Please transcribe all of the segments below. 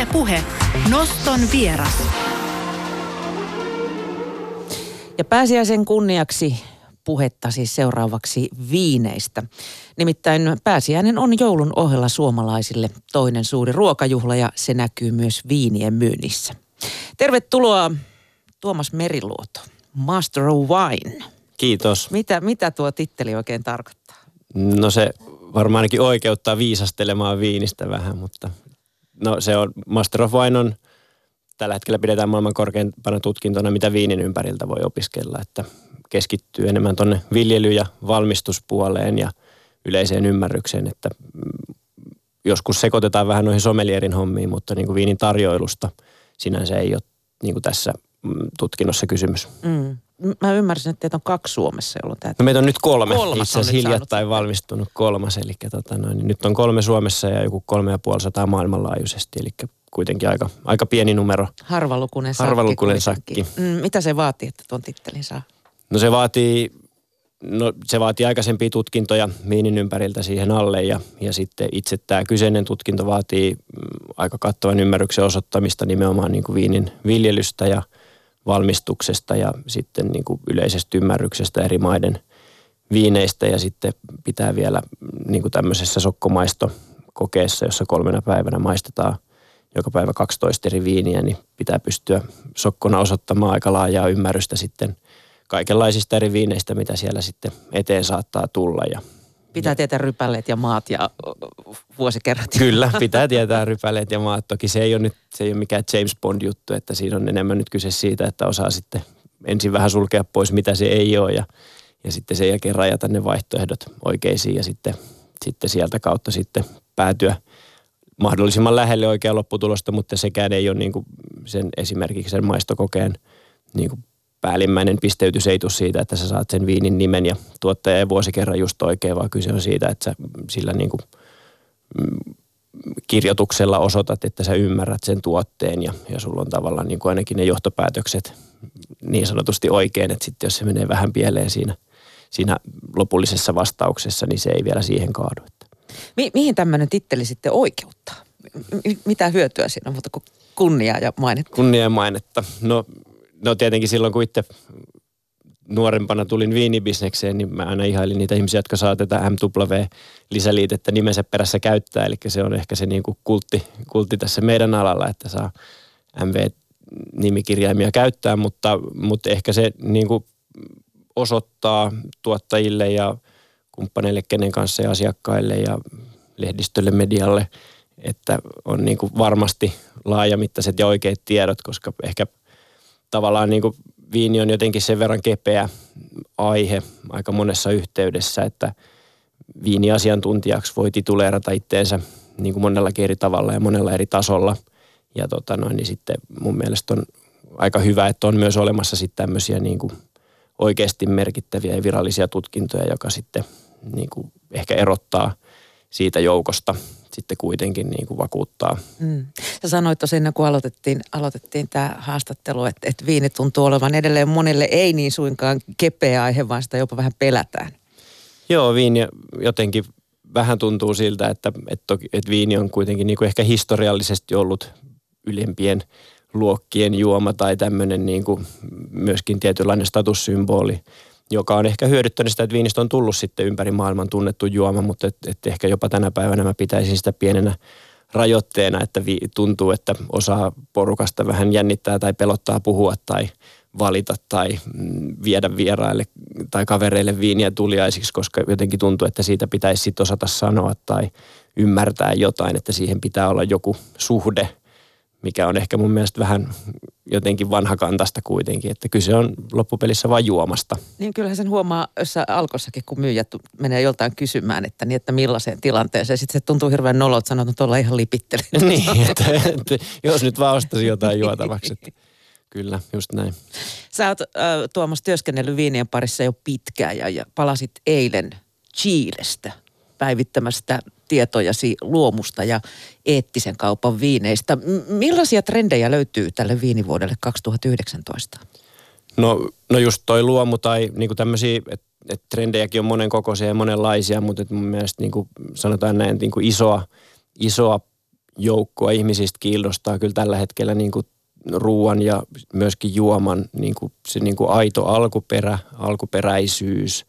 Yle Puhe. Noston vieras. Ja pääsiäisen kunniaksi puhetta siis seuraavaksi viineistä. Nimittäin pääsiäinen on joulun ohella suomalaisille toinen suuri ruokajuhla ja se näkyy myös viinien myynnissä. Tervetuloa Tuomas Meriluoto, Master of Wine. Kiitos. Mitä, mitä tuo titteli oikein tarkoittaa? No se varmaan ainakin oikeuttaa viisastelemaan viinistä vähän, mutta no se on, Master of Wine on, tällä hetkellä pidetään maailman korkeimpana tutkintona, mitä viinin ympäriltä voi opiskella, että keskittyy enemmän tuonne viljely- ja valmistuspuoleen ja yleiseen ymmärrykseen, että mm, joskus sekoitetaan vähän noihin somelierin hommiin, mutta niin kuin viinin tarjoilusta sinänsä ei ole niin kuin tässä tutkinnossa kysymys. Mm. Mä ymmärsin, että teitä on kaksi Suomessa, jolloin tämä... No meitä on nyt kolme. Kolmas Itse asiassa hiljattain saanut. valmistunut kolmas. Eli tota noin, niin nyt on kolme Suomessa ja joku kolme ja puoli sataa maailmanlaajuisesti. Eli kuitenkin aika, aika pieni numero. Harvalukunen sakki. Sakki. Mm, mitä se vaatii, että tuon tittelin saa? No se vaatii, no se vaatii aikaisempia tutkintoja viinin ympäriltä siihen alle ja, ja sitten itse tämä kyseinen tutkinto vaatii mm, aika kattavan ymmärryksen osoittamista nimenomaan niin kuin viinin viljelystä ja valmistuksesta ja sitten niin kuin yleisestä ymmärryksestä eri maiden viineistä ja sitten pitää vielä niin kuin tämmöisessä sokkomaistokokeessa, jossa kolmena päivänä maistetaan joka päivä 12 eri viiniä, niin pitää pystyä sokkona osoittamaan aika laajaa ymmärrystä sitten kaikenlaisista eri viineistä, mitä siellä sitten eteen saattaa tulla. Ja Pitää tietää rypäleet ja maat ja vuosikerrat. Kyllä, pitää tietää rypäleet ja maat. Toki se ei ole nyt se ei ole mikään James Bond-juttu, että siinä on enemmän nyt kyse siitä, että osaa sitten ensin vähän sulkea pois, mitä se ei ole ja, ja sitten sen jälkeen rajata ne vaihtoehdot oikeisiin ja sitten, sitten sieltä kautta sitten päätyä mahdollisimman lähelle oikeaa lopputulosta, mutta sekään ei ole niin kuin sen esimerkiksi sen maistokokeen niin kuin päällimmäinen pisteytys ei tule siitä, että sä saat sen viinin nimen ja tuottaja ja vuosikerran just oikein, vaan kyse on siitä, että sä sillä niin kuin kirjoituksella osoitat, että sä ymmärrät sen tuotteen ja, ja sulla on tavallaan niin kuin ainakin ne johtopäätökset niin sanotusti oikein, että sitten jos se menee vähän pieleen siinä, siinä lopullisessa vastauksessa, niin se ei vielä siihen kaadu. Mi- mihin tämmöinen titteli sitten oikeuttaa? M- mitä hyötyä siinä on, mutta kuin kunniaa ja mainetta? Kunnia ja mainetta. No, no tietenkin silloin, kun itse nuorempana tulin viinibisnekseen, niin mä aina ihailin niitä ihmisiä, jotka saa tätä MW-lisäliitettä nimensä perässä käyttää. Eli se on ehkä se niin kuin kultti, kultti tässä meidän alalla, että saa MV-nimikirjaimia käyttää, mutta, mutta ehkä se niin kuin osoittaa tuottajille ja kumppaneille, kenen kanssa ja asiakkaille ja lehdistölle, medialle, että on niin kuin varmasti laajamittaiset ja oikeat tiedot, koska ehkä tavallaan niin kuin viini on jotenkin sen verran kepeä aihe aika monessa yhteydessä, että viiniasiantuntijaksi voi tituleerata itteensä niin kuin monellakin eri tavalla ja monella eri tasolla. Ja tota noin, niin sitten mun mielestä on aika hyvä, että on myös olemassa sitten tämmöisiä niin kuin oikeasti merkittäviä ja virallisia tutkintoja, joka sitten niin kuin ehkä erottaa siitä joukosta sitten kuitenkin niin kuin vakuuttaa. Mm. Sä sanoit tosiaan, kun aloitettiin, aloitettiin tämä haastattelu, että, että viini tuntuu olevan edelleen monelle ei niin suinkaan kepeä aihe, vaan sitä jopa vähän pelätään. Joo, viini jotenkin vähän tuntuu siltä, että, että, toki, että viini on kuitenkin niin kuin ehkä historiallisesti ollut ylempien luokkien juoma tai tämmöinen niin kuin myöskin tietynlainen statussymboli, joka on ehkä hyödyttänyt sitä, että viinistä on tullut sitten ympäri maailman tunnettu juoma, mutta et, et ehkä jopa tänä päivänä mä pitäisin sitä pienenä rajoitteena, että vi, tuntuu, että osa porukasta vähän jännittää tai pelottaa puhua tai valita tai mm, viedä vieraille tai kavereille viiniä tuliaisiksi, koska jotenkin tuntuu, että siitä pitäisi sitten osata sanoa tai ymmärtää jotain, että siihen pitää olla joku suhde, mikä on ehkä mun mielestä vähän jotenkin vanhakantasta kuitenkin, että kyse on loppupelissä vain juomasta. Niin kyllähän sen huomaa jossa alkossakin, kun myyjät menee joltain kysymään, että, niin, että millaiseen tilanteeseen. Sitten se tuntuu hirveän nololta sanoa, että tuolla ihan lipittelen. niin, että, että jos nyt vaan ostaisin jotain juotavaksi. Että, kyllä, just näin. Sä oot, äh, Tuomas, työskennellyt viinien parissa jo pitkään ja, ja palasit eilen Chiilestä päivittämästä tietojasi luomusta ja eettisen kaupan viineistä. Millaisia trendejä löytyy tälle viinivuodelle 2019? No, no just toi luomu tai niinku tämmöisiä, että et trendejäkin on monen kokoisia ja monenlaisia, mutta et mun mielestä niinku sanotaan näin, niinku isoa, isoa joukkoa ihmisistä kiinnostaa kyllä tällä hetkellä niin kuin ruoan ja myöskin juoman niin kuin se niin kuin aito alkuperä, alkuperäisyys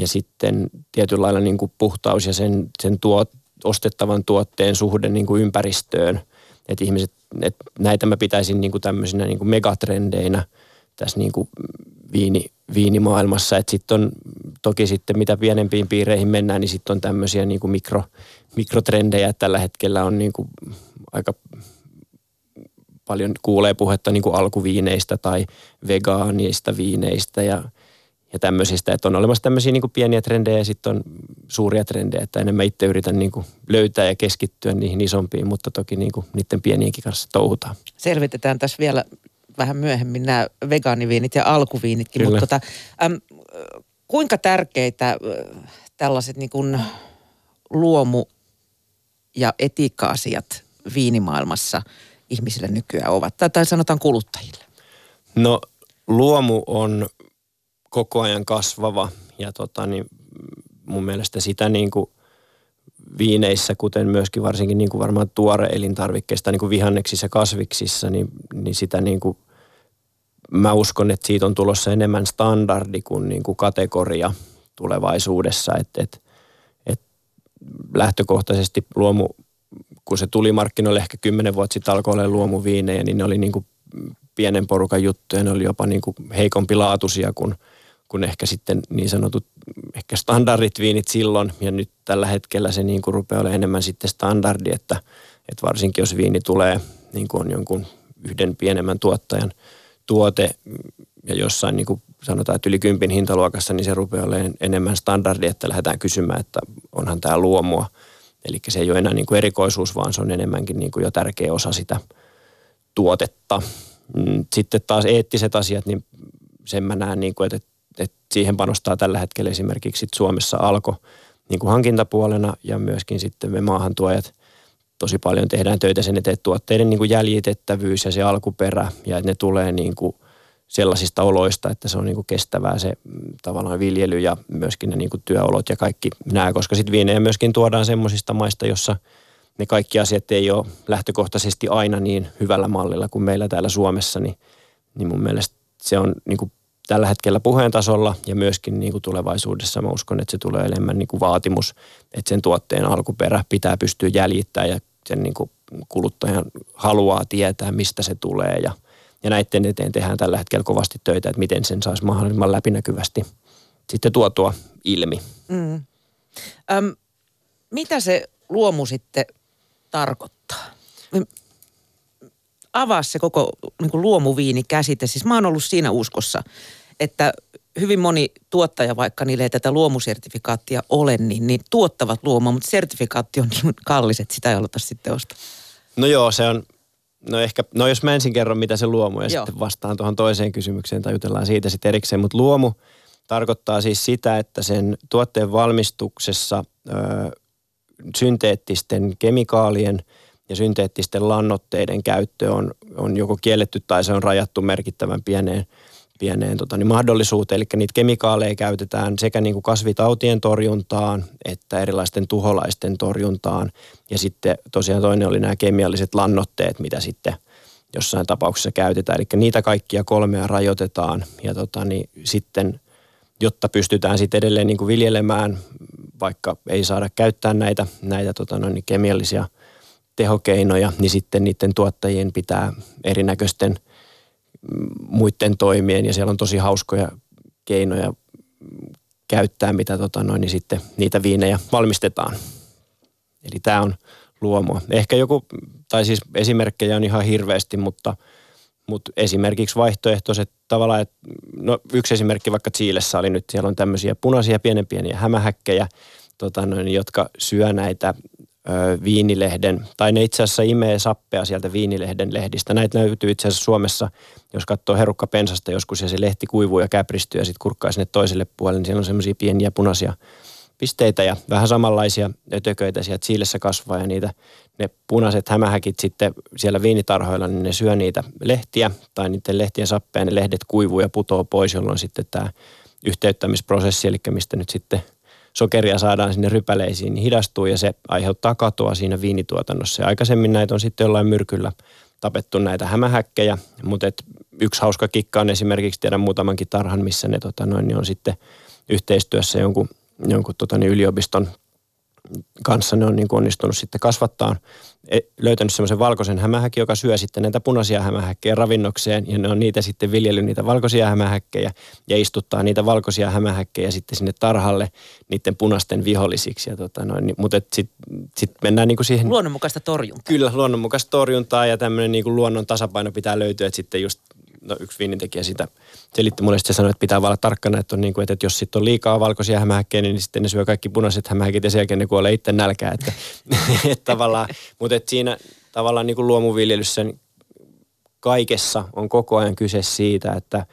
ja sitten tietyllä lailla niin kuin puhtaus ja sen, sen tuot, ostettavan tuotteen suhde niin kuin ympäristöön. Että ihmiset, että näitä mä pitäisin niin kuin tämmöisinä niin kuin megatrendeinä tässä niin kuin viini, viinimaailmassa. Että sitten on toki sitten mitä pienempiin piireihin mennään, niin sitten on tämmöisiä niin kuin mikro, mikrotrendejä. Tällä hetkellä on niin kuin aika paljon kuulee puhetta niin kuin alkuviineistä tai vegaanista viineistä ja, ja tämmöisistä. Että on olemassa tämmöisiä niin kuin pieniä trendejä ja sitten on suuria trendejä, että enemmän itse yritän niin kuin löytää ja keskittyä niihin isompiin, mutta toki niin kuin niiden pienienkin kanssa touhutaan. Selvitetään tässä vielä vähän myöhemmin nämä vegaaniviinit ja alkuviinitkin, Kyllä. mutta tota, äm, kuinka tärkeitä tällaiset niin kuin luomu- ja etiikka-asiat viinimaailmassa ihmisille nykyään ovat, tai, tai sanotaan kuluttajille? No luomu on koko ajan kasvava. Ja tota, niin mun mielestä sitä niin kuin viineissä, kuten myöskin varsinkin niin kuin varmaan tuore elintarvikkeista niin kuin vihanneksissa ja kasviksissa, niin, niin sitä niin kuin, mä uskon, että siitä on tulossa enemmän standardi kuin, niin kuin kategoria tulevaisuudessa, että et, et lähtökohtaisesti luomu, kun se tuli markkinoille ehkä kymmenen vuotta sitten alkoi olla luomuviinejä, niin ne oli niin kuin pienen porukan juttuja, ne oli jopa niin kuin heikompi laatuisia kuin, kuin ehkä sitten niin sanotut ehkä standardit viinit silloin ja nyt tällä hetkellä se niin kuin rupeaa olemaan enemmän sitten standardi, että, että varsinkin jos viini tulee niin kuin on jonkun yhden pienemmän tuottajan tuote ja jossain niin kuin sanotaan, että yli kympin hintaluokassa, niin se rupeaa olemaan enemmän standardi, että lähdetään kysymään, että onhan tämä luomua. Eli se ei ole enää niin kuin erikoisuus, vaan se on enemmänkin niin kuin jo tärkeä osa sitä tuotetta. Mm, sitten taas eettiset asiat, niin sen mä näen, niin kuin, että siihen panostaa tällä hetkellä esimerkiksi Suomessa alko niin kuin hankintapuolena ja myöskin sitten me maahantuojat tosi paljon tehdään töitä sen eteen, että tuotteiden niin kuin jäljitettävyys ja se alkuperä ja että ne tulee niin kuin sellaisista oloista, että se on niin kuin kestävää se mm, tavallaan viljely ja myöskin ne niin kuin työolot ja kaikki nämä, koska sitten viinejä myöskin tuodaan semmoisista maista, jossa ne kaikki asiat ei ole lähtökohtaisesti aina niin hyvällä mallilla kuin meillä täällä Suomessa, niin, niin mun mielestä se on niin kuin tällä hetkellä puheen tasolla ja myöskin niin kuin tulevaisuudessa mä uskon, että se tulee enemmän niin kuin vaatimus, että sen tuotteen alkuperä pitää pystyä jäljittämään ja sen niin kuin kuluttajan haluaa tietää, mistä se tulee ja, ja näiden eteen tehdään tällä hetkellä kovasti töitä, että miten sen saisi mahdollisimman läpinäkyvästi sitten tuotua ilmi. Mm. Öm, mitä se luomu sitten tarkoittaa? Avaa se koko niin kuin luomuviini-käsite. Siis mä oon ollut siinä uskossa, että hyvin moni tuottaja, vaikka niille ei tätä luomusertifikaattia ole, niin, niin tuottavat luomua, mutta sertifikaatti on niin kallis, että sitä ei oleta sitten ostaa. No joo, se on, no ehkä, no jos mä ensin kerron, mitä se luomu ja Joo. sitten vastaan tuohon toiseen kysymykseen tai jutellaan siitä sitten erikseen, mutta luomu tarkoittaa siis sitä, että sen tuotteen valmistuksessa ö, synteettisten kemikaalien ja synteettisten lannoitteiden käyttö on, on joko kielletty tai se on rajattu merkittävän pieneen, pieneen tota, niin mahdollisuuteen. Eli niitä kemikaaleja käytetään sekä niin kuin kasvitautien torjuntaan että erilaisten tuholaisten torjuntaan. Ja sitten tosiaan toinen oli nämä kemialliset lannoitteet, mitä sitten jossain tapauksessa käytetään. Eli niitä kaikkia kolmea rajoitetaan ja tota, niin sitten jotta pystytään sitten edelleen niin kuin viljelemään, vaikka ei saada käyttää näitä, näitä tota noin, niin kemiallisia tehokeinoja, niin sitten niiden tuottajien pitää erinäköisten muiden toimien, ja siellä on tosi hauskoja keinoja käyttää, mitä tota noin, niin sitten niitä viinejä valmistetaan. Eli tämä on luomua. Ehkä joku, tai siis esimerkkejä on ihan hirveästi, mutta, mutta esimerkiksi vaihtoehtoiset tavallaan, että no yksi esimerkki vaikka Chiilessä oli nyt, siellä on tämmöisiä punaisia pienen pieniä hämähäkkejä, tota noin, jotka syö näitä viinilehden, tai ne itse asiassa imee sappea sieltä viinilehden lehdistä. Näitä löytyy itse asiassa Suomessa, jos katsoo herukka pensasta joskus ja se lehti kuivuu ja käpristyy ja sitten kurkkaa sinne toiselle puolelle, niin siellä on semmoisia pieniä punaisia pisteitä ja vähän samanlaisia ötököitä sieltä siilessä kasvaa ja niitä, ne punaiset hämähäkit sitten siellä viinitarhoilla, niin ne syö niitä lehtiä tai niiden lehtien sappeja, ne lehdet kuivuu ja putoo pois, jolloin sitten tämä yhteyttämisprosessi, eli mistä nyt sitten sokeria saadaan sinne rypäleisiin, niin hidastuu ja se aiheuttaa katoa siinä viinituotannossa. Ja aikaisemmin näitä on sitten jollain myrkyllä tapettu näitä hämähäkkejä, mutta et yksi hauska kikka on esimerkiksi, tiedän muutamankin tarhan, missä ne tota noin, niin on sitten yhteistyössä jonkun, jonkun tota niin, yliopiston kanssa ne on niin kuin onnistunut sitten kasvattaa, e, löytänyt semmoisen valkoisen hämähäkin, joka syö sitten näitä punaisia hämähäkkejä ravinnokseen ja ne on niitä sitten viljellyt niitä valkoisia hämähäkkejä ja istuttaa niitä valkoisia hämähäkkejä sitten sinne tarhalle niiden punaisten vihollisiksi. Ja tota noin, niin, mutta sitten sit mennään niin kuin siihen... Luonnonmukaista torjuntaa. Kyllä, luonnonmukaista torjuntaa ja tämmöinen niin kuin luonnon tasapaino pitää löytyä, että sitten just no yksi viinintekijä sitä selitti mulle, että se sanoi, että pitää olla tarkkana, että, on niin kuin, että jos sitten on liikaa valkoisia hämähäkkejä, niin sitten ne syö kaikki punaiset hämähäkit ja sen jälkeen ne kuolee itse nälkää. Että, että tavallaan, mutta että siinä tavallaan niin kuin luomuviljelyssä niin kaikessa on koko ajan kyse siitä, että,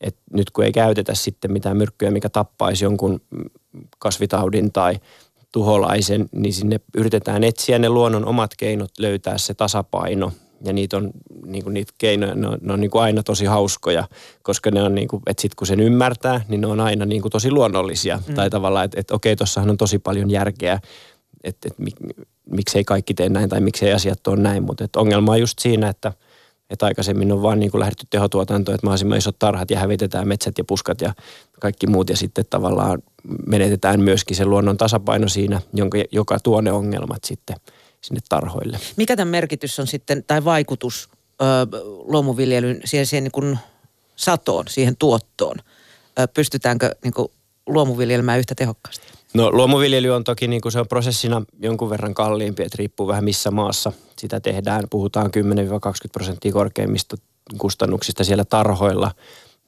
että nyt kun ei käytetä sitten mitään myrkkyä, mikä tappaisi jonkun kasvitaudin tai tuholaisen, niin sinne yritetään etsiä ne luonnon omat keinot löytää se tasapaino – ja niitä on niin kuin niitä keinoja, ne on, ne on niin kuin aina tosi hauskoja, koska ne on niin kuin, että sit kun sen ymmärtää, niin ne on aina niin kuin tosi luonnollisia. Mm. Tai tavallaan, että, että okei, tuossahan on tosi paljon järkeä, että, että mik, miksei kaikki tee näin tai miksei asiat ole näin, mutta että ongelma on just siinä, että, että aikaisemmin on vaan niin kuin lähdetty tehotuotantoon, että mahdollisimman isot tarhat ja hävitetään metsät ja puskat ja kaikki muut ja sitten tavallaan menetetään myöskin se luonnon tasapaino siinä, jonka, joka tuo ne ongelmat sitten – sinne tarhoille. Mikä tämän merkitys on sitten, tai vaikutus ö, luomuviljelyn siihen, siihen niin kuin satoon, siihen tuottoon? Ö, pystytäänkö niin kuin luomuviljelmään yhtä tehokkaasti? No luomuviljely on toki niin kuin se on prosessina jonkun verran kalliimpi, että riippuu vähän missä maassa sitä tehdään. Puhutaan 10-20 prosenttia korkeimmista kustannuksista siellä tarhoilla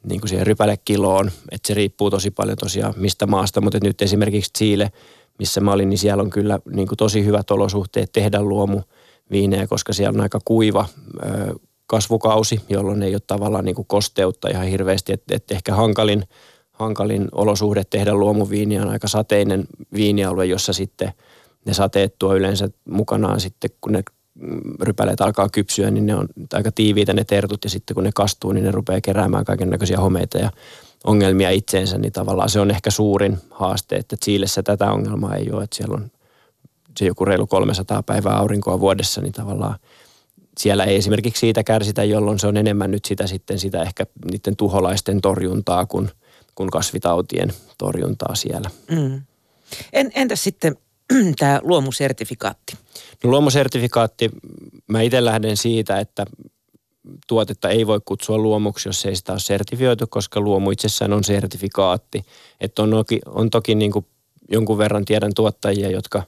niin kuin siihen rypälekiloon. Että se riippuu tosi paljon tosiaan mistä maasta, mutta nyt esimerkiksi Chile – missä mä olin, niin siellä on kyllä niin kuin tosi hyvät olosuhteet tehdä luomuviinejä, koska siellä on aika kuiva ö, kasvukausi, jolloin ei ole tavallaan niin kuin kosteutta ihan hirveästi. Että et ehkä hankalin, hankalin olosuhde tehdä luomuviiniä on aika sateinen viinialue, jossa sitten ne sateet tuo yleensä mukanaan sitten, kun ne rypäleet alkaa kypsyä, niin ne on aika tiiviitä ne tertut ja sitten kun ne kastuu, niin ne rupeaa keräämään kaiken näköisiä homeita ja ongelmia itseensä, niin tavallaan se on ehkä suurin haaste, että Chiilessä tätä ongelmaa ei ole, että siellä on se joku reilu 300 päivää aurinkoa vuodessa, niin tavallaan siellä ei esimerkiksi siitä kärsitä, jolloin se on enemmän nyt sitä sitten sitä ehkä niiden tuholaisten torjuntaa kuin, kuin kasvitautien torjuntaa siellä. Mm. En, entäs sitten tämä luomusertifikaatti? No luomusertifikaatti, mä itse lähden siitä, että tuotetta ei voi kutsua luomuksi, jos ei sitä ole sertifioitu, koska luomu itsessään on sertifikaatti. Että on, on toki niin kuin jonkun verran tiedän tuottajia, jotka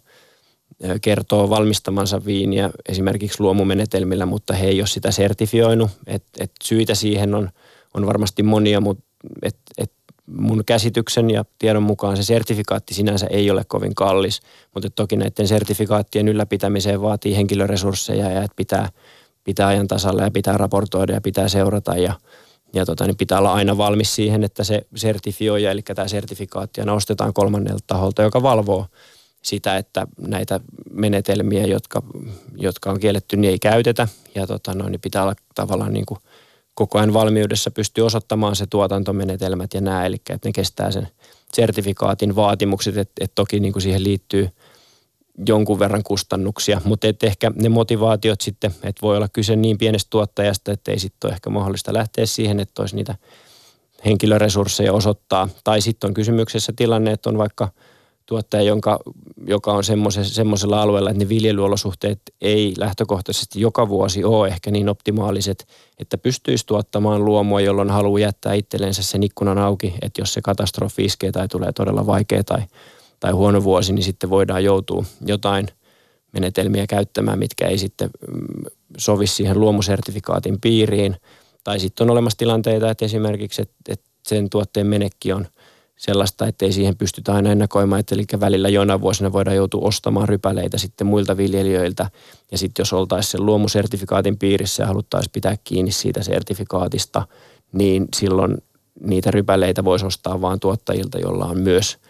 kertoo valmistamansa viiniä esimerkiksi luomumenetelmillä, mutta he ei ole sitä sertifioinut. Et, et syitä siihen on, on varmasti monia, mutta et, et mun käsityksen ja tiedon mukaan se sertifikaatti sinänsä ei ole kovin kallis, mutta toki näiden sertifikaattien ylläpitämiseen vaatii henkilöresursseja ja että pitää – pitää ajan tasalla ja pitää raportoida ja pitää seurata ja, ja tota, niin pitää olla aina valmis siihen, että se sertifioija, eli tämä sertifikaatti ostetaan kolmannelta taholta, joka valvoo sitä, että näitä menetelmiä, jotka, jotka on kielletty, niin ei käytetä. Ja tota, no, niin pitää olla tavallaan niin kuin koko ajan valmiudessa pystyy osoittamaan se tuotantomenetelmät ja nämä, eli että ne kestää sen sertifikaatin vaatimukset, että, että toki niin kuin siihen liittyy – jonkun verran kustannuksia, mutta et ehkä ne motivaatiot sitten, että voi olla kyse niin pienestä tuottajasta, että ei sitten ole ehkä mahdollista lähteä siihen, että olisi niitä henkilöresursseja osoittaa. Tai sitten on kysymyksessä tilanne, että on vaikka tuottaja, jonka, joka on semmoisella alueella, että ne viljelyolosuhteet ei lähtökohtaisesti joka vuosi ole ehkä niin optimaaliset, että pystyisi tuottamaan luomua, jolloin haluaa jättää itsellensä sen ikkunan auki, että jos se katastrofi iskee tai tulee todella vaikea tai tai huono vuosi, niin sitten voidaan joutua jotain menetelmiä käyttämään, mitkä ei sitten mm, sovi siihen luomusertifikaatin piiriin. Tai sitten on olemassa tilanteita, että esimerkiksi että, että sen tuotteen menekki on sellaista, että ei siihen pystytä aina ennakoimaan, että eli välillä jonain vuosina voidaan joutua ostamaan rypäleitä sitten muilta viljelijöiltä. Ja sitten jos oltaisiin sen luomusertifikaatin piirissä ja haluttaisiin pitää kiinni siitä sertifikaatista, niin silloin niitä rypäleitä voisi ostaa vain tuottajilta, jolla on myös –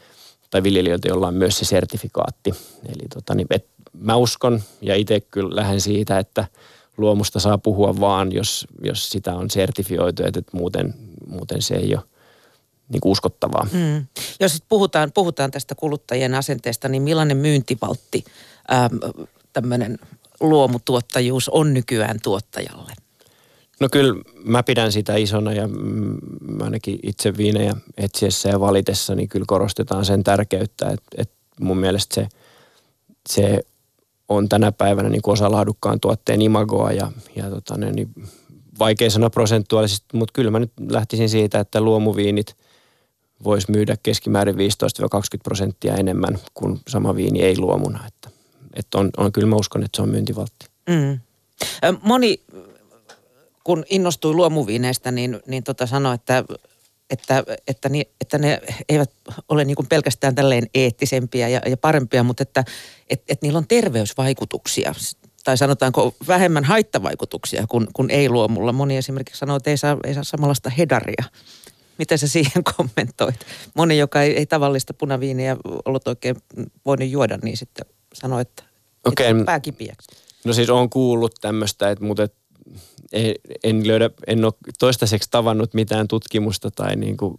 tai viljelijöiltä, jolla on myös se sertifikaatti. Eli tota, niin, et mä uskon ja itse kyllä lähden siitä, että luomusta saa puhua vaan, jos, jos sitä on sertifioitu, että muuten, muuten se ei ole niin kuin uskottavaa. Mm. Jos sit puhutaan, puhutaan tästä kuluttajien asenteesta, niin millainen myyntivaltti tämmöinen luomutuottajuus on nykyään tuottajalle? No kyllä mä pidän sitä isona ja mä ainakin itse viinejä etsiessä ja valitessa, niin kyllä korostetaan sen tärkeyttä, että, että mun mielestä se, se on tänä päivänä niin kuin osa laadukkaan tuotteen imagoa ja, ja tota, niin vaikea sanoa prosentuaalisesti, mutta kyllä mä nyt lähtisin siitä, että luomuviinit voisi myydä keskimäärin 15-20 prosenttia enemmän kuin sama viini ei luomuna. Että, että on, on, kyllä mä uskon, että se on myyntivaltti. Mm. Moni, kun innostui luomuviineistä, niin, niin tota sanoi, että että, että, ni, että ne eivät ole niin pelkästään tälleen eettisempiä ja, ja parempia, mutta että et, et niillä on terveysvaikutuksia tai sanotaanko vähemmän haittavaikutuksia kuin, kuin ei-luomulla. Moni esimerkiksi sanoo, että ei saa, ei saa samanlaista hedaria. Miten sä siihen kommentoit? Moni, joka ei, ei tavallista punaviiniä ollut oikein voinut juoda, niin sitten sanoi, että, okay. että pääkipiäksi. No siis on kuullut tämmöistä, että, mutta et en löydä, en ole toistaiseksi tavannut mitään tutkimusta tai niin kuin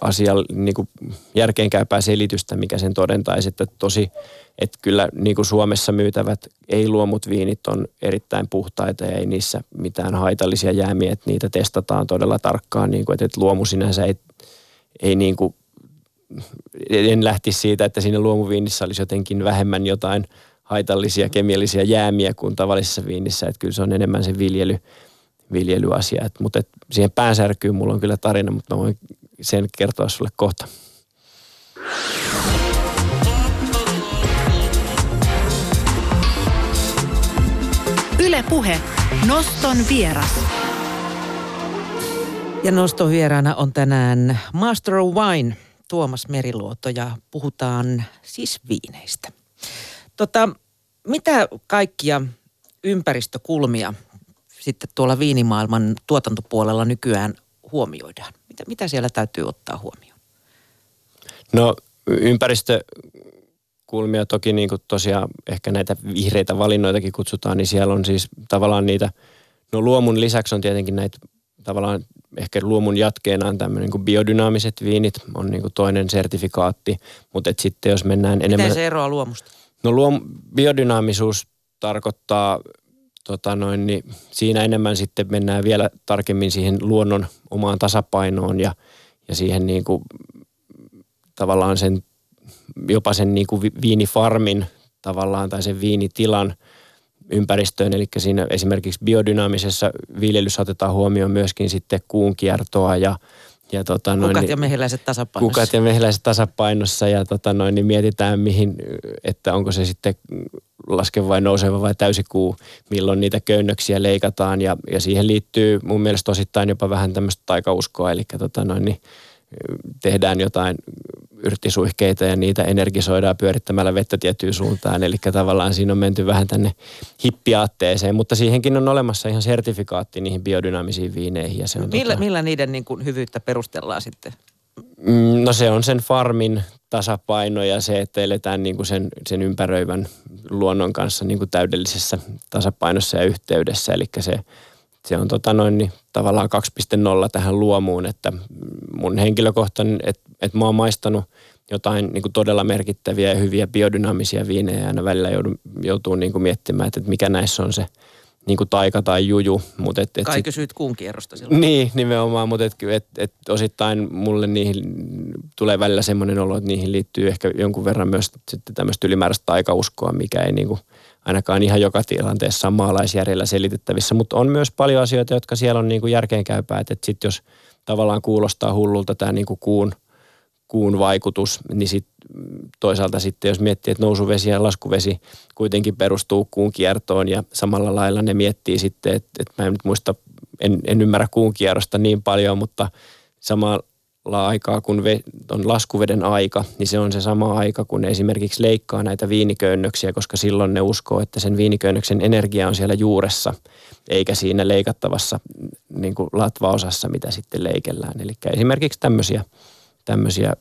asia, niin kuin järkeenkäypää selitystä, mikä sen todentaisi, että tosi, että kyllä niin kuin Suomessa myytävät ei-luomut viinit on erittäin puhtaita ja ei niissä mitään haitallisia jäämiä, että niitä testataan todella tarkkaan, niin kuin, että luomu sinänsä ei, ei niin kuin, en lähtisi siitä, että siinä luomuviinissä olisi jotenkin vähemmän jotain – haitallisia kemiallisia jäämiä kuin tavallisessa viinissä. Että kyllä se on enemmän se viljely, viljelyasia. Et, mutta et siihen päänsärkyyn mulla on kyllä tarina, mutta mä voin sen kertoa sulle kohta. Ylepuhe Noston vieras. Ja Noston vieraana on tänään Master of Wine Tuomas Meriluoto ja puhutaan siis viineistä. Tota, mitä kaikkia ympäristökulmia sitten tuolla viinimaailman tuotantopuolella nykyään huomioidaan? Mitä, mitä siellä täytyy ottaa huomioon? No ympäristökulmia toki niin kuin tosiaan ehkä näitä vihreitä valinnoitakin kutsutaan, niin siellä on siis tavallaan niitä, no luomun lisäksi on tietenkin näitä tavallaan ehkä luomun jatkeena on tämmöinen niin biodynaamiset viinit, on niin kuin toinen sertifikaatti, mutta sitten jos mennään Miten enemmän... Miten se eroaa luomusta? No luom, biodynaamisuus tarkoittaa tota noin, niin siinä enemmän sitten mennään vielä tarkemmin siihen luonnon omaan tasapainoon ja, ja siihen niin kuin, tavallaan sen, jopa sen niin kuin viinifarmin tavallaan tai sen viinitilan ympäristöön. Eli siinä esimerkiksi biodynaamisessa viljelyssä otetaan huomioon myöskin sitten kuun kiertoa ja, ja tota noin, kukat ja mehiläiset tasapainossa. Kukat ja mehiläiset tasapainossa ja tota noin, niin mietitään mihin, että onko se sitten laskeva vai nouseva vai täysikuu, milloin niitä köynnöksiä leikataan ja, ja siihen liittyy mun mielestä osittain jopa vähän tämmöistä taikauskoa, eli tota noin, niin tehdään jotain yrttisuihkeita ja niitä energisoidaan pyörittämällä vettä tiettyyn suuntaan. Eli tavallaan siinä on menty vähän tänne hippiaatteeseen, mutta siihenkin on olemassa ihan sertifikaatti niihin biodynaamisiin viineihin. Ja se on millä, tota... millä niiden niin kuin hyvyyttä perustellaan sitten? Mm, no se on sen farmin tasapaino ja se, että eletään niin kuin sen, sen ympäröivän luonnon kanssa niin kuin täydellisessä tasapainossa ja yhteydessä. Eli se, se on tota noin, niin tavallaan 2.0 tähän luomuun, että mun henkilökohtainen, että, että mä oon maistanut jotain niin kuin todella merkittäviä ja hyviä biodynaamisia viinejä ja aina välillä joudun, joutuu niin kuin miettimään, että, että mikä näissä on se niin kuin taika tai juju. Mut et, et Kai sit, kysyit kuun kierrosta silloin. Niin, nimenomaan, mutta et, et, et osittain mulle niihin tulee välillä semmoinen olo, että niihin liittyy ehkä jonkun verran myös sitten tämmöistä ylimääräistä taikauskoa, mikä ei niin kuin – ainakaan ihan joka tilanteessa on maalaisjärjellä selitettävissä, mutta on myös paljon asioita, jotka siellä on niin kuin järkeenkäypää, että sitten jos tavallaan kuulostaa hullulta tämä niin kuin kuun, kuun vaikutus, niin sit toisaalta sitten jos miettii, että nousuvesi ja laskuvesi kuitenkin perustuu kuun kiertoon ja samalla lailla ne miettii sitten, että, että mä en nyt muista, en, en ymmärrä kuun kierrosta niin paljon, mutta samalla aikaa, kun on laskuveden aika, niin se on se sama aika, kun esimerkiksi leikkaa näitä viiniköynnöksiä, koska silloin ne uskoo, että sen viiniköynnöksen energia on siellä juuressa, eikä siinä leikattavassa niin kuin latvaosassa, mitä sitten leikellään. Eli esimerkiksi tämmöisiä, tämmöisiä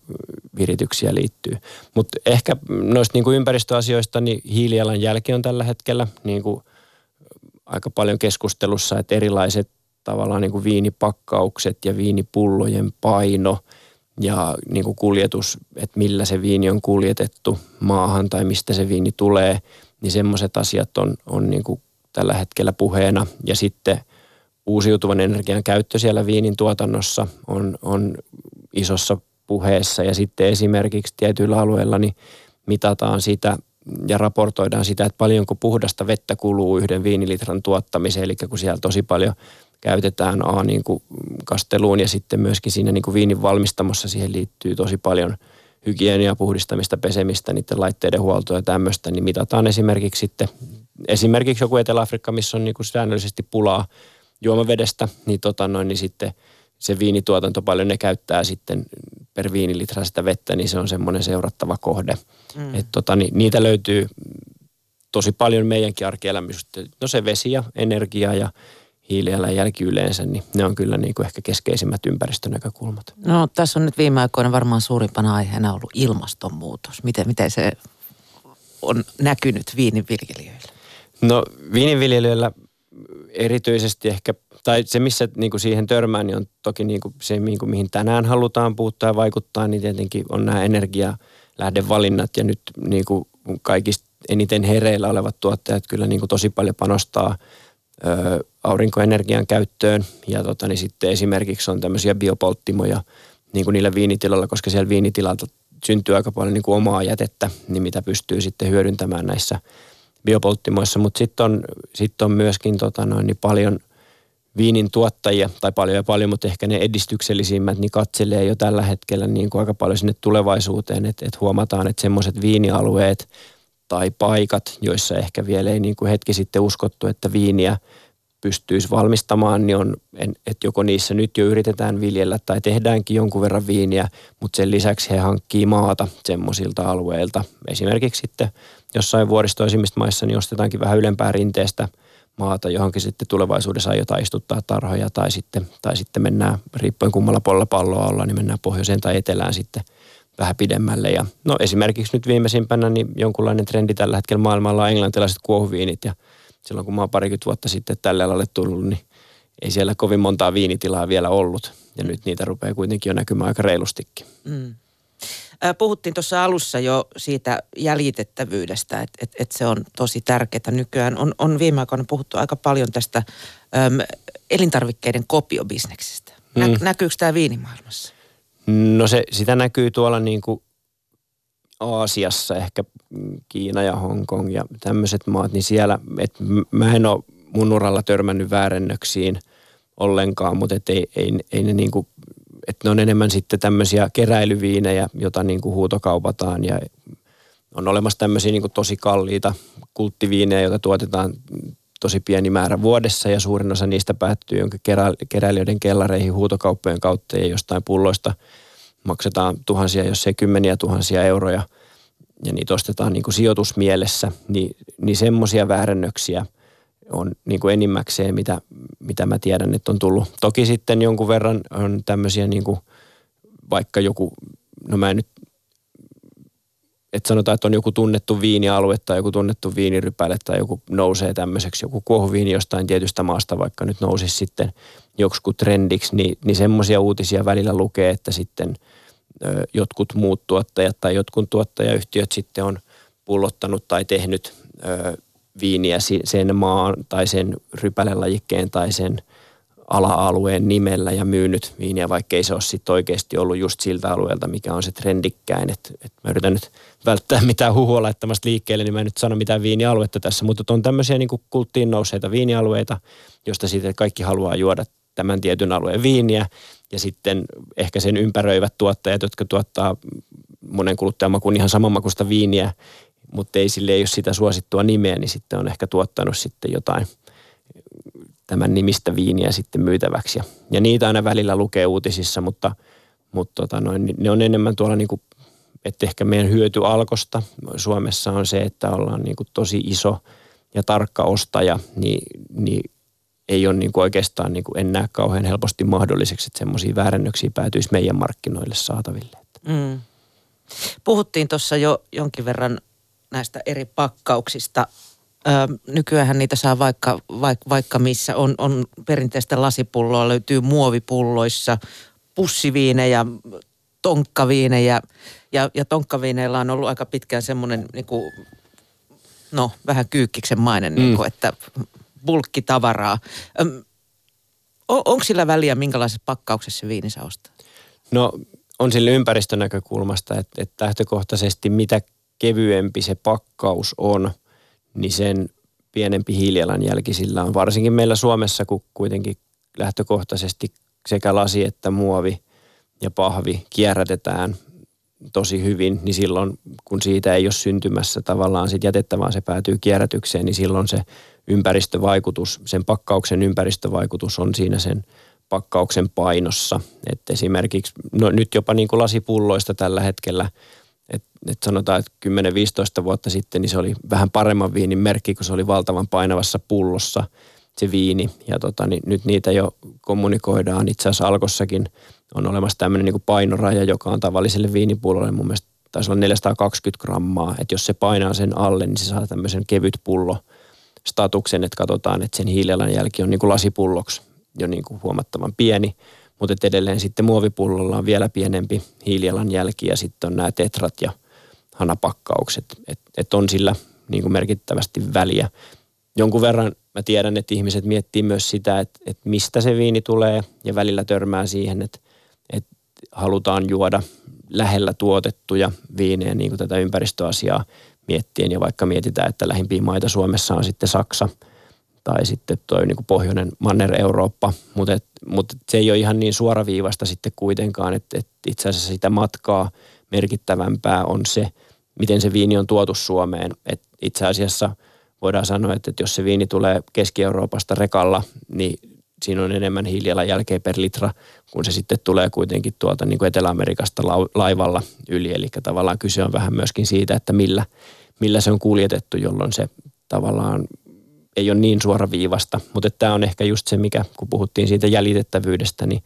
virityksiä liittyy. Mutta ehkä noista niin kuin ympäristöasioista, niin hiilijalanjälki on tällä hetkellä niin kuin aika paljon keskustelussa, että erilaiset tavallaan niin kuin viinipakkaukset ja viinipullojen paino ja niin kuin kuljetus, että millä se viini on kuljetettu maahan tai mistä se viini tulee, niin semmoiset asiat on, on niin kuin tällä hetkellä puheena. Ja sitten uusiutuvan energian käyttö siellä viinin tuotannossa on, on isossa puheessa ja sitten esimerkiksi tietyillä alueilla niin mitataan sitä ja raportoidaan sitä, että paljonko puhdasta vettä kuluu yhden viinilitran tuottamiseen, eli kun siellä tosi paljon käytetään A niin kuin kasteluun ja sitten myöskin siinä niin kuin viinin valmistamossa siihen liittyy tosi paljon hygienia, puhdistamista, pesemistä, niiden laitteiden huoltoa ja tämmöistä, niin mitataan esimerkiksi sitten, esimerkiksi joku Etelä-Afrikka, missä on niin kuin säännöllisesti pulaa juomavedestä, niin, tota noin, niin sitten se viinituotanto paljon ne käyttää sitten per viinilitra sitä vettä, niin se on semmoinen seurattava kohde. Mm. Et tota, niin, niitä löytyy tosi paljon meidänkin arkielämystä. No se vesi ja energia ja hiilijalanjälki yleensä, niin ne on kyllä niin kuin ehkä keskeisimmät ympäristönäkökulmat. No tässä on nyt viime aikoina varmaan suurimpana aiheena ollut ilmastonmuutos. Miten, miten se on näkynyt viininviljelijöillä? No viininviljelijöillä erityisesti ehkä, tai se missä niin kuin siihen törmään, niin on toki niin kuin se, niin kuin mihin tänään halutaan puuttua ja vaikuttaa, niin tietenkin on nämä energialähdevalinnat ja nyt niin kuin kaikista eniten hereillä olevat tuottajat kyllä niin kuin tosi paljon panostaa aurinkoenergian käyttöön. Ja tota, niin sitten esimerkiksi on tämmöisiä biopolttimoja niin kuin niillä viinitiloilla, koska siellä viinitilalta syntyy aika paljon niin kuin omaa jätettä, niin mitä pystyy sitten hyödyntämään näissä – biopolttimoissa, mutta sitten on, sit on myöskin tota noin, niin paljon viinin tuottajia, tai paljon ja paljon, mutta ehkä ne edistyksellisimmät, niin katselee jo tällä hetkellä niin kuin aika paljon sinne tulevaisuuteen, että et huomataan, että semmoiset viinialueet tai paikat, joissa ehkä vielä ei niin kuin hetki sitten uskottu, että viiniä pystyisi valmistamaan, niin on, että joko niissä nyt jo yritetään viljellä tai tehdäänkin jonkun verran viiniä, mutta sen lisäksi he hankkii maata semmoisilta alueilta. Esimerkiksi sitten jossain vuoristoisimmista maissa niin ostetaankin vähän ylempää rinteestä maata, johonkin sitten tulevaisuudessa aiotaan istuttaa tarhoja tai sitten, tai sitten mennään, riippuen kummalla puolella palloa ollaan, niin mennään pohjoiseen tai etelään sitten vähän pidemmälle. Ja no esimerkiksi nyt viimeisimpänä niin jonkunlainen trendi tällä hetkellä maailmalla on englantilaiset kuohuviinit ja silloin kun mä oon parikymmentä vuotta sitten tälle alalle tullut, niin ei siellä kovin montaa viinitilaa vielä ollut. Ja nyt niitä rupeaa kuitenkin jo näkymään aika reilustikin. Mm. Puhuttiin tuossa alussa jo siitä jäljitettävyydestä, että et, et se on tosi tärkeää nykyään. On, on viime aikoina puhuttu aika paljon tästä äm, elintarvikkeiden kopiobisneksestä. Nä, mm. Näkyykö tämä viinimaailmassa? No se, sitä näkyy tuolla niin kuin Aasiassa, ehkä Kiina ja Hongkong ja tämmöiset maat, niin siellä, että mä en ole mun uralla törmännyt väärennöksiin ollenkaan, mutta et ei, ei, ei ne niin kuin että ne on enemmän sitten tämmöisiä keräilyviinejä, joita niin kuin huutokaupataan ja on olemassa tämmöisiä niin kuin tosi kalliita kulttiviinejä, joita tuotetaan tosi pieni määrä vuodessa ja suurin osa niistä päättyy jonkin kerä, keräilijöiden kellareihin huutokauppojen kautta ja jostain pulloista maksetaan tuhansia, jos ei kymmeniä tuhansia euroja ja niitä ostetaan niin kuin sijoitusmielessä, niin, niin semmoisia väärennöksiä – on niin kuin enimmäkseen, mitä, mitä mä tiedän, että on tullut. Toki sitten jonkun verran on tämmöisiä niin kuin vaikka joku, no mä en nyt, että sanotaan, että on joku tunnettu viinialue tai joku tunnettu viinirypäle tai joku nousee tämmöiseksi, joku kuohuviini jostain tietystä maasta, vaikka nyt nousisi sitten joksikin trendiksi, niin, niin semmoisia uutisia välillä lukee, että sitten ö, jotkut muut tuottajat tai jotkut tuottajayhtiöt sitten on pullottanut tai tehnyt ö, viiniä sen maan tai sen rypälelajikkeen tai sen ala-alueen nimellä ja myynyt viiniä, vaikka ei se ole sitten oikeasti ollut just siltä alueelta, mikä on se trendikkäin. Et, et mä yritän nyt välttää mitään huhua laittamasta liikkeelle, niin mä en nyt sano mitään viinialuetta tässä, mutta on tämmöisiä niin kulttiin nousseita viinialueita, josta sitten kaikki haluaa juoda tämän tietyn alueen viiniä ja sitten ehkä sen ympäröivät tuottajat, jotka tuottaa monen kuluttajan makuun ihan samanmakuista viiniä, mutta ei sille ei ole sitä suosittua nimeä, niin sitten on ehkä tuottanut sitten jotain tämän nimistä viiniä sitten myytäväksi. Ja, ja niitä aina välillä lukee uutisissa, mutta, mutta tota noin, ne on enemmän tuolla niin kuin, että ehkä meidän hyöty alkosta Suomessa on se, että ollaan niin kuin tosi iso ja tarkka ostaja, niin, niin ei ole niin kuin oikeastaan, niin kuin en näe kauhean helposti mahdolliseksi, että semmoisia väärännöksiä päätyisi meidän markkinoille saataville. Mm. Puhuttiin tuossa jo jonkin verran näistä eri pakkauksista. Nykyään niitä saa vaikka, vaikka, vaikka missä. On, on perinteistä lasipulloa, löytyy muovipulloissa, pussiviinejä, tonkkaviinejä. Ja, ja tonkkaviineilla on ollut aika pitkään semmoinen, niin kuin, no vähän kyykkiksen mainen, mm. niin kuin, että bulkkitavaraa. On, onko sillä väliä, minkälaisessa pakkauksessa se viini saa ostaa? No on sille ympäristönäkökulmasta, että, että lähtökohtaisesti mitä kevyempi se pakkaus on, niin sen pienempi hiilijalanjälki sillä on. Varsinkin meillä Suomessa, kun kuitenkin lähtökohtaisesti sekä lasi että muovi ja pahvi kierrätetään tosi hyvin, niin silloin kun siitä ei ole syntymässä tavallaan sit jätettä, vaan se päätyy kierrätykseen, niin silloin se ympäristövaikutus, sen pakkauksen ympäristövaikutus on siinä sen pakkauksen painossa. Et esimerkiksi no nyt jopa niin kuin lasipulloista tällä hetkellä, että et sanotaan, että 10-15 vuotta sitten niin se oli vähän paremman viinin merkki, kun se oli valtavan painavassa pullossa se viini. Ja tota, niin nyt niitä jo kommunikoidaan. Itse asiassa Alkossakin on olemassa tämmöinen niin painoraja, joka on tavalliselle viinipullolle mun mielestä taisi olla 420 grammaa. Että jos se painaa sen alle, niin se saa tämmöisen kevyt pullo statuksen, että katsotaan, että sen hiilijalanjälki on niin kuin lasipulloksi jo niin kuin huomattavan pieni, mutta edelleen sitten muovipullolla on vielä pienempi hiilijalanjälki ja sitten on nämä tetrat ja hanapakkaukset, että et on sillä niin kuin merkittävästi väliä. Jonkun verran mä tiedän, että ihmiset miettii myös sitä, että, että mistä se viini tulee ja välillä törmää siihen, että, että halutaan juoda lähellä tuotettuja viinejä, niin kuin tätä ympäristöasiaa miettien. Ja vaikka mietitään, että lähimpiä maita Suomessa on sitten Saksa – tai sitten toi niin kuin pohjoinen Manner-Eurooppa, mutta, et, mutta se ei ole ihan niin suoraviivasta sitten kuitenkaan, että, että itse asiassa sitä matkaa merkittävämpää on se, miten se viini on tuotu Suomeen. Et itse asiassa voidaan sanoa, että, että jos se viini tulee Keski-Euroopasta rekalla, niin siinä on enemmän hiilijalanjälkeä per litra, kun se sitten tulee kuitenkin tuolta niin kuin Etelä-Amerikasta laivalla yli. Eli tavallaan kyse on vähän myöskin siitä, että millä, millä se on kuljetettu, jolloin se tavallaan ei ole niin suoraviivasta, mutta tämä on ehkä just se, mikä kun puhuttiin siitä jäljitettävyydestä, niin,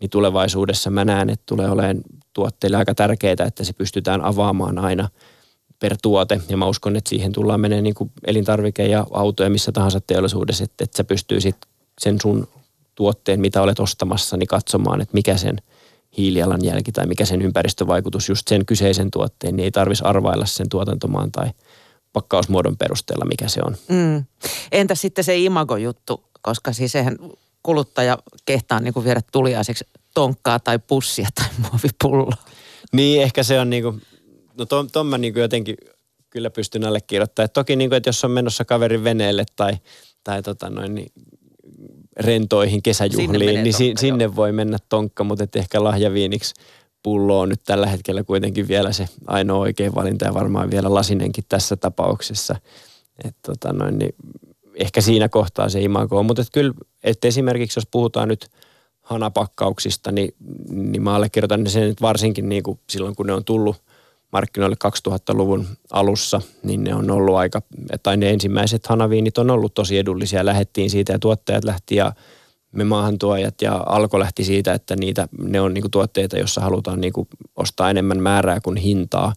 niin tulevaisuudessa mä näen, että tulee olemaan tuotteille aika tärkeää, että se pystytään avaamaan aina per tuote. Ja mä uskon, että siihen tullaan menee niin kuin elintarvike ja auto ja missä tahansa teollisuudessa, että, että sä pystyisit sen sun tuotteen, mitä olet ostamassa, niin katsomaan, että mikä sen hiilijalanjälki tai mikä sen ympäristövaikutus just sen kyseisen tuotteen, niin ei tarvitsisi arvailla sen tuotantomaan tai pakkausmuodon perusteella, mikä se on. Mm. Entä sitten se imago-juttu, koska siis eihän kuluttaja kehtaa niin kuin viedä tuliaiseksi tonkkaa tai pussia tai muovipulloa. Niin, ehkä se on niin kuin, no ton, ton mä niin kuin jotenkin kyllä pystyn allekirjoittamaan. Toki niin kuin, että jos on menossa kaverin veneelle tai, tai tota noin, niin rentoihin kesäjuhliin, sinne niin tonkka, sinne joo. voi mennä tonkka, mutta et ehkä lahjaviiniksi pullo on nyt tällä hetkellä kuitenkin vielä se ainoa oikea valinta ja varmaan vielä lasinenkin tässä tapauksessa. Et tota noin, niin ehkä siinä kohtaa se imago on. Mutta et kyllä, et esimerkiksi jos puhutaan nyt hanapakkauksista, niin, niin mä allekirjoitan sen, että varsinkin niin kuin silloin kun ne on tullut markkinoille 2000-luvun alussa, niin ne on ollut aika, tai ne ensimmäiset hanaviinit on ollut tosi edullisia. Lähettiin siitä ja tuottajat lähti ja me maahantuojat ja Alko lähti siitä, että niitä, ne on niinku tuotteita, joissa halutaan niinku ostaa enemmän määrää kuin hintaa.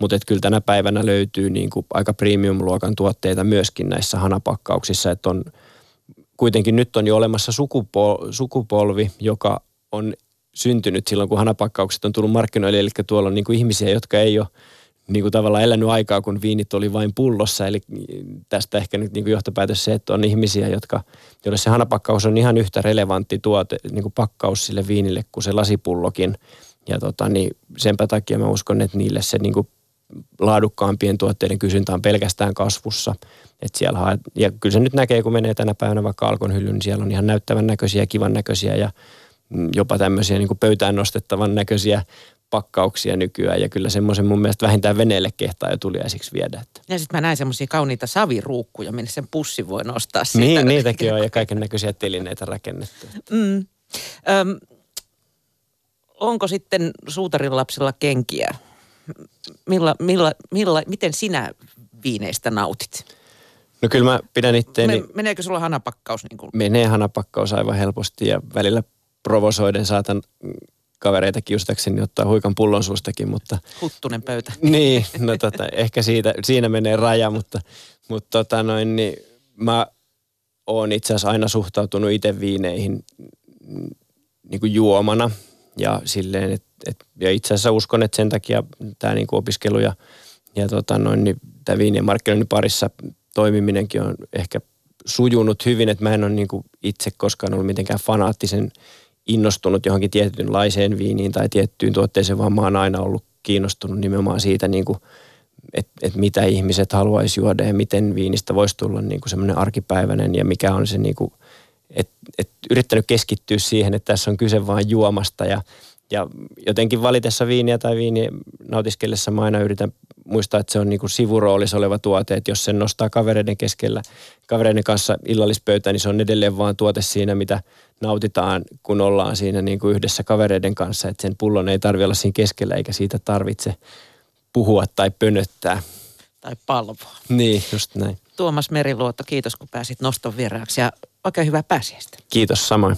Mutta kyllä tänä päivänä löytyy niinku aika premium-luokan tuotteita myöskin näissä hanapakkauksissa, että on kuitenkin nyt on jo olemassa sukupol- sukupolvi, joka on syntynyt silloin, kun hanapakkaukset on tullut markkinoille, eli tuolla on niinku ihmisiä, jotka ei ole niin kuin tavallaan elänyt aikaa, kun viinit oli vain pullossa. Eli tästä ehkä nyt niin kuin johtopäätös se, että on ihmisiä, jotka, joille se hanapakkaus on ihan yhtä relevantti tuote, niin kuin pakkaus sille viinille kuin se lasipullokin. Ja tota, niin senpä takia mä uskon, että niille se niin kuin laadukkaampien tuotteiden kysyntä on pelkästään kasvussa. Et siellä haet, ja kyllä se nyt näkee, kun menee tänä päivänä vaikka alkon hyllyyn, niin siellä on ihan näyttävän näköisiä, kivan näköisiä ja jopa tämmöisiä niin kuin pöytään nostettavan näköisiä pakkauksia nykyään ja kyllä semmoisen mun mielestä vähintään veneelle kehtaa jo tuliaisiksi viedä. Että. Ja sitten mä näin semmoisia kauniita saviruukkuja, minne sen pussi voi nostaa siitä. Niin, niitäkin on ja kaiken näköisiä telineitä rakennettu. Mm. Öm, onko sitten suutarin lapsella kenkiä? Milla, milla, milla, miten sinä viineistä nautit? No kyllä mä pidän itteeni... Meneekö sulla hanapakkaus? Niin kuin? Menee hanapakkaus aivan helposti ja välillä provosoiden saatan kavereita kiusattakseni ottaa huikan pullon suustakin, mutta... Huttunen pöytä. Niin, no tota, ehkä siitä, siinä menee raja, mutta, mutta tota noin, niin mä oon itse asiassa aina suhtautunut itse viineihin niin kuin juomana ja silleen, et, et, ja itse asiassa uskon, että sen takia tämä niin opiskelu ja, ja tota noin, niin tämä viinien markkinoinnin parissa toimiminenkin on ehkä sujunut hyvin, että mä en ole niin kuin itse koskaan ollut mitenkään fanaattisen innostunut johonkin tietynlaiseen viiniin tai tiettyyn tuotteeseen, vaan mä oon aina ollut kiinnostunut nimenomaan siitä, niin kuin, että, että mitä ihmiset haluaisi juoda ja miten viinistä voisi tulla niin kuin semmoinen arkipäiväinen ja mikä on se, niin kuin, että, että yrittänyt keskittyä siihen, että tässä on kyse vain juomasta ja, ja jotenkin valitessa viiniä tai viiniä nautiskellessa mä aina yritän muistaa, että se on niin kuin sivuroolissa oleva tuote, että jos sen nostaa kavereiden keskellä, kavereiden kanssa illallispöytään, niin se on edelleen vaan tuote siinä, mitä nautitaan, kun ollaan siinä niin kuin yhdessä kavereiden kanssa, että sen pullon ei tarvitse olla siinä keskellä, eikä siitä tarvitse puhua tai pönöttää. Tai palvoa. Niin, just näin. Tuomas Meriluotto, kiitos kun pääsit noston vieraaksi ja oikein hyvää pääsiäistä. Kiitos samoin.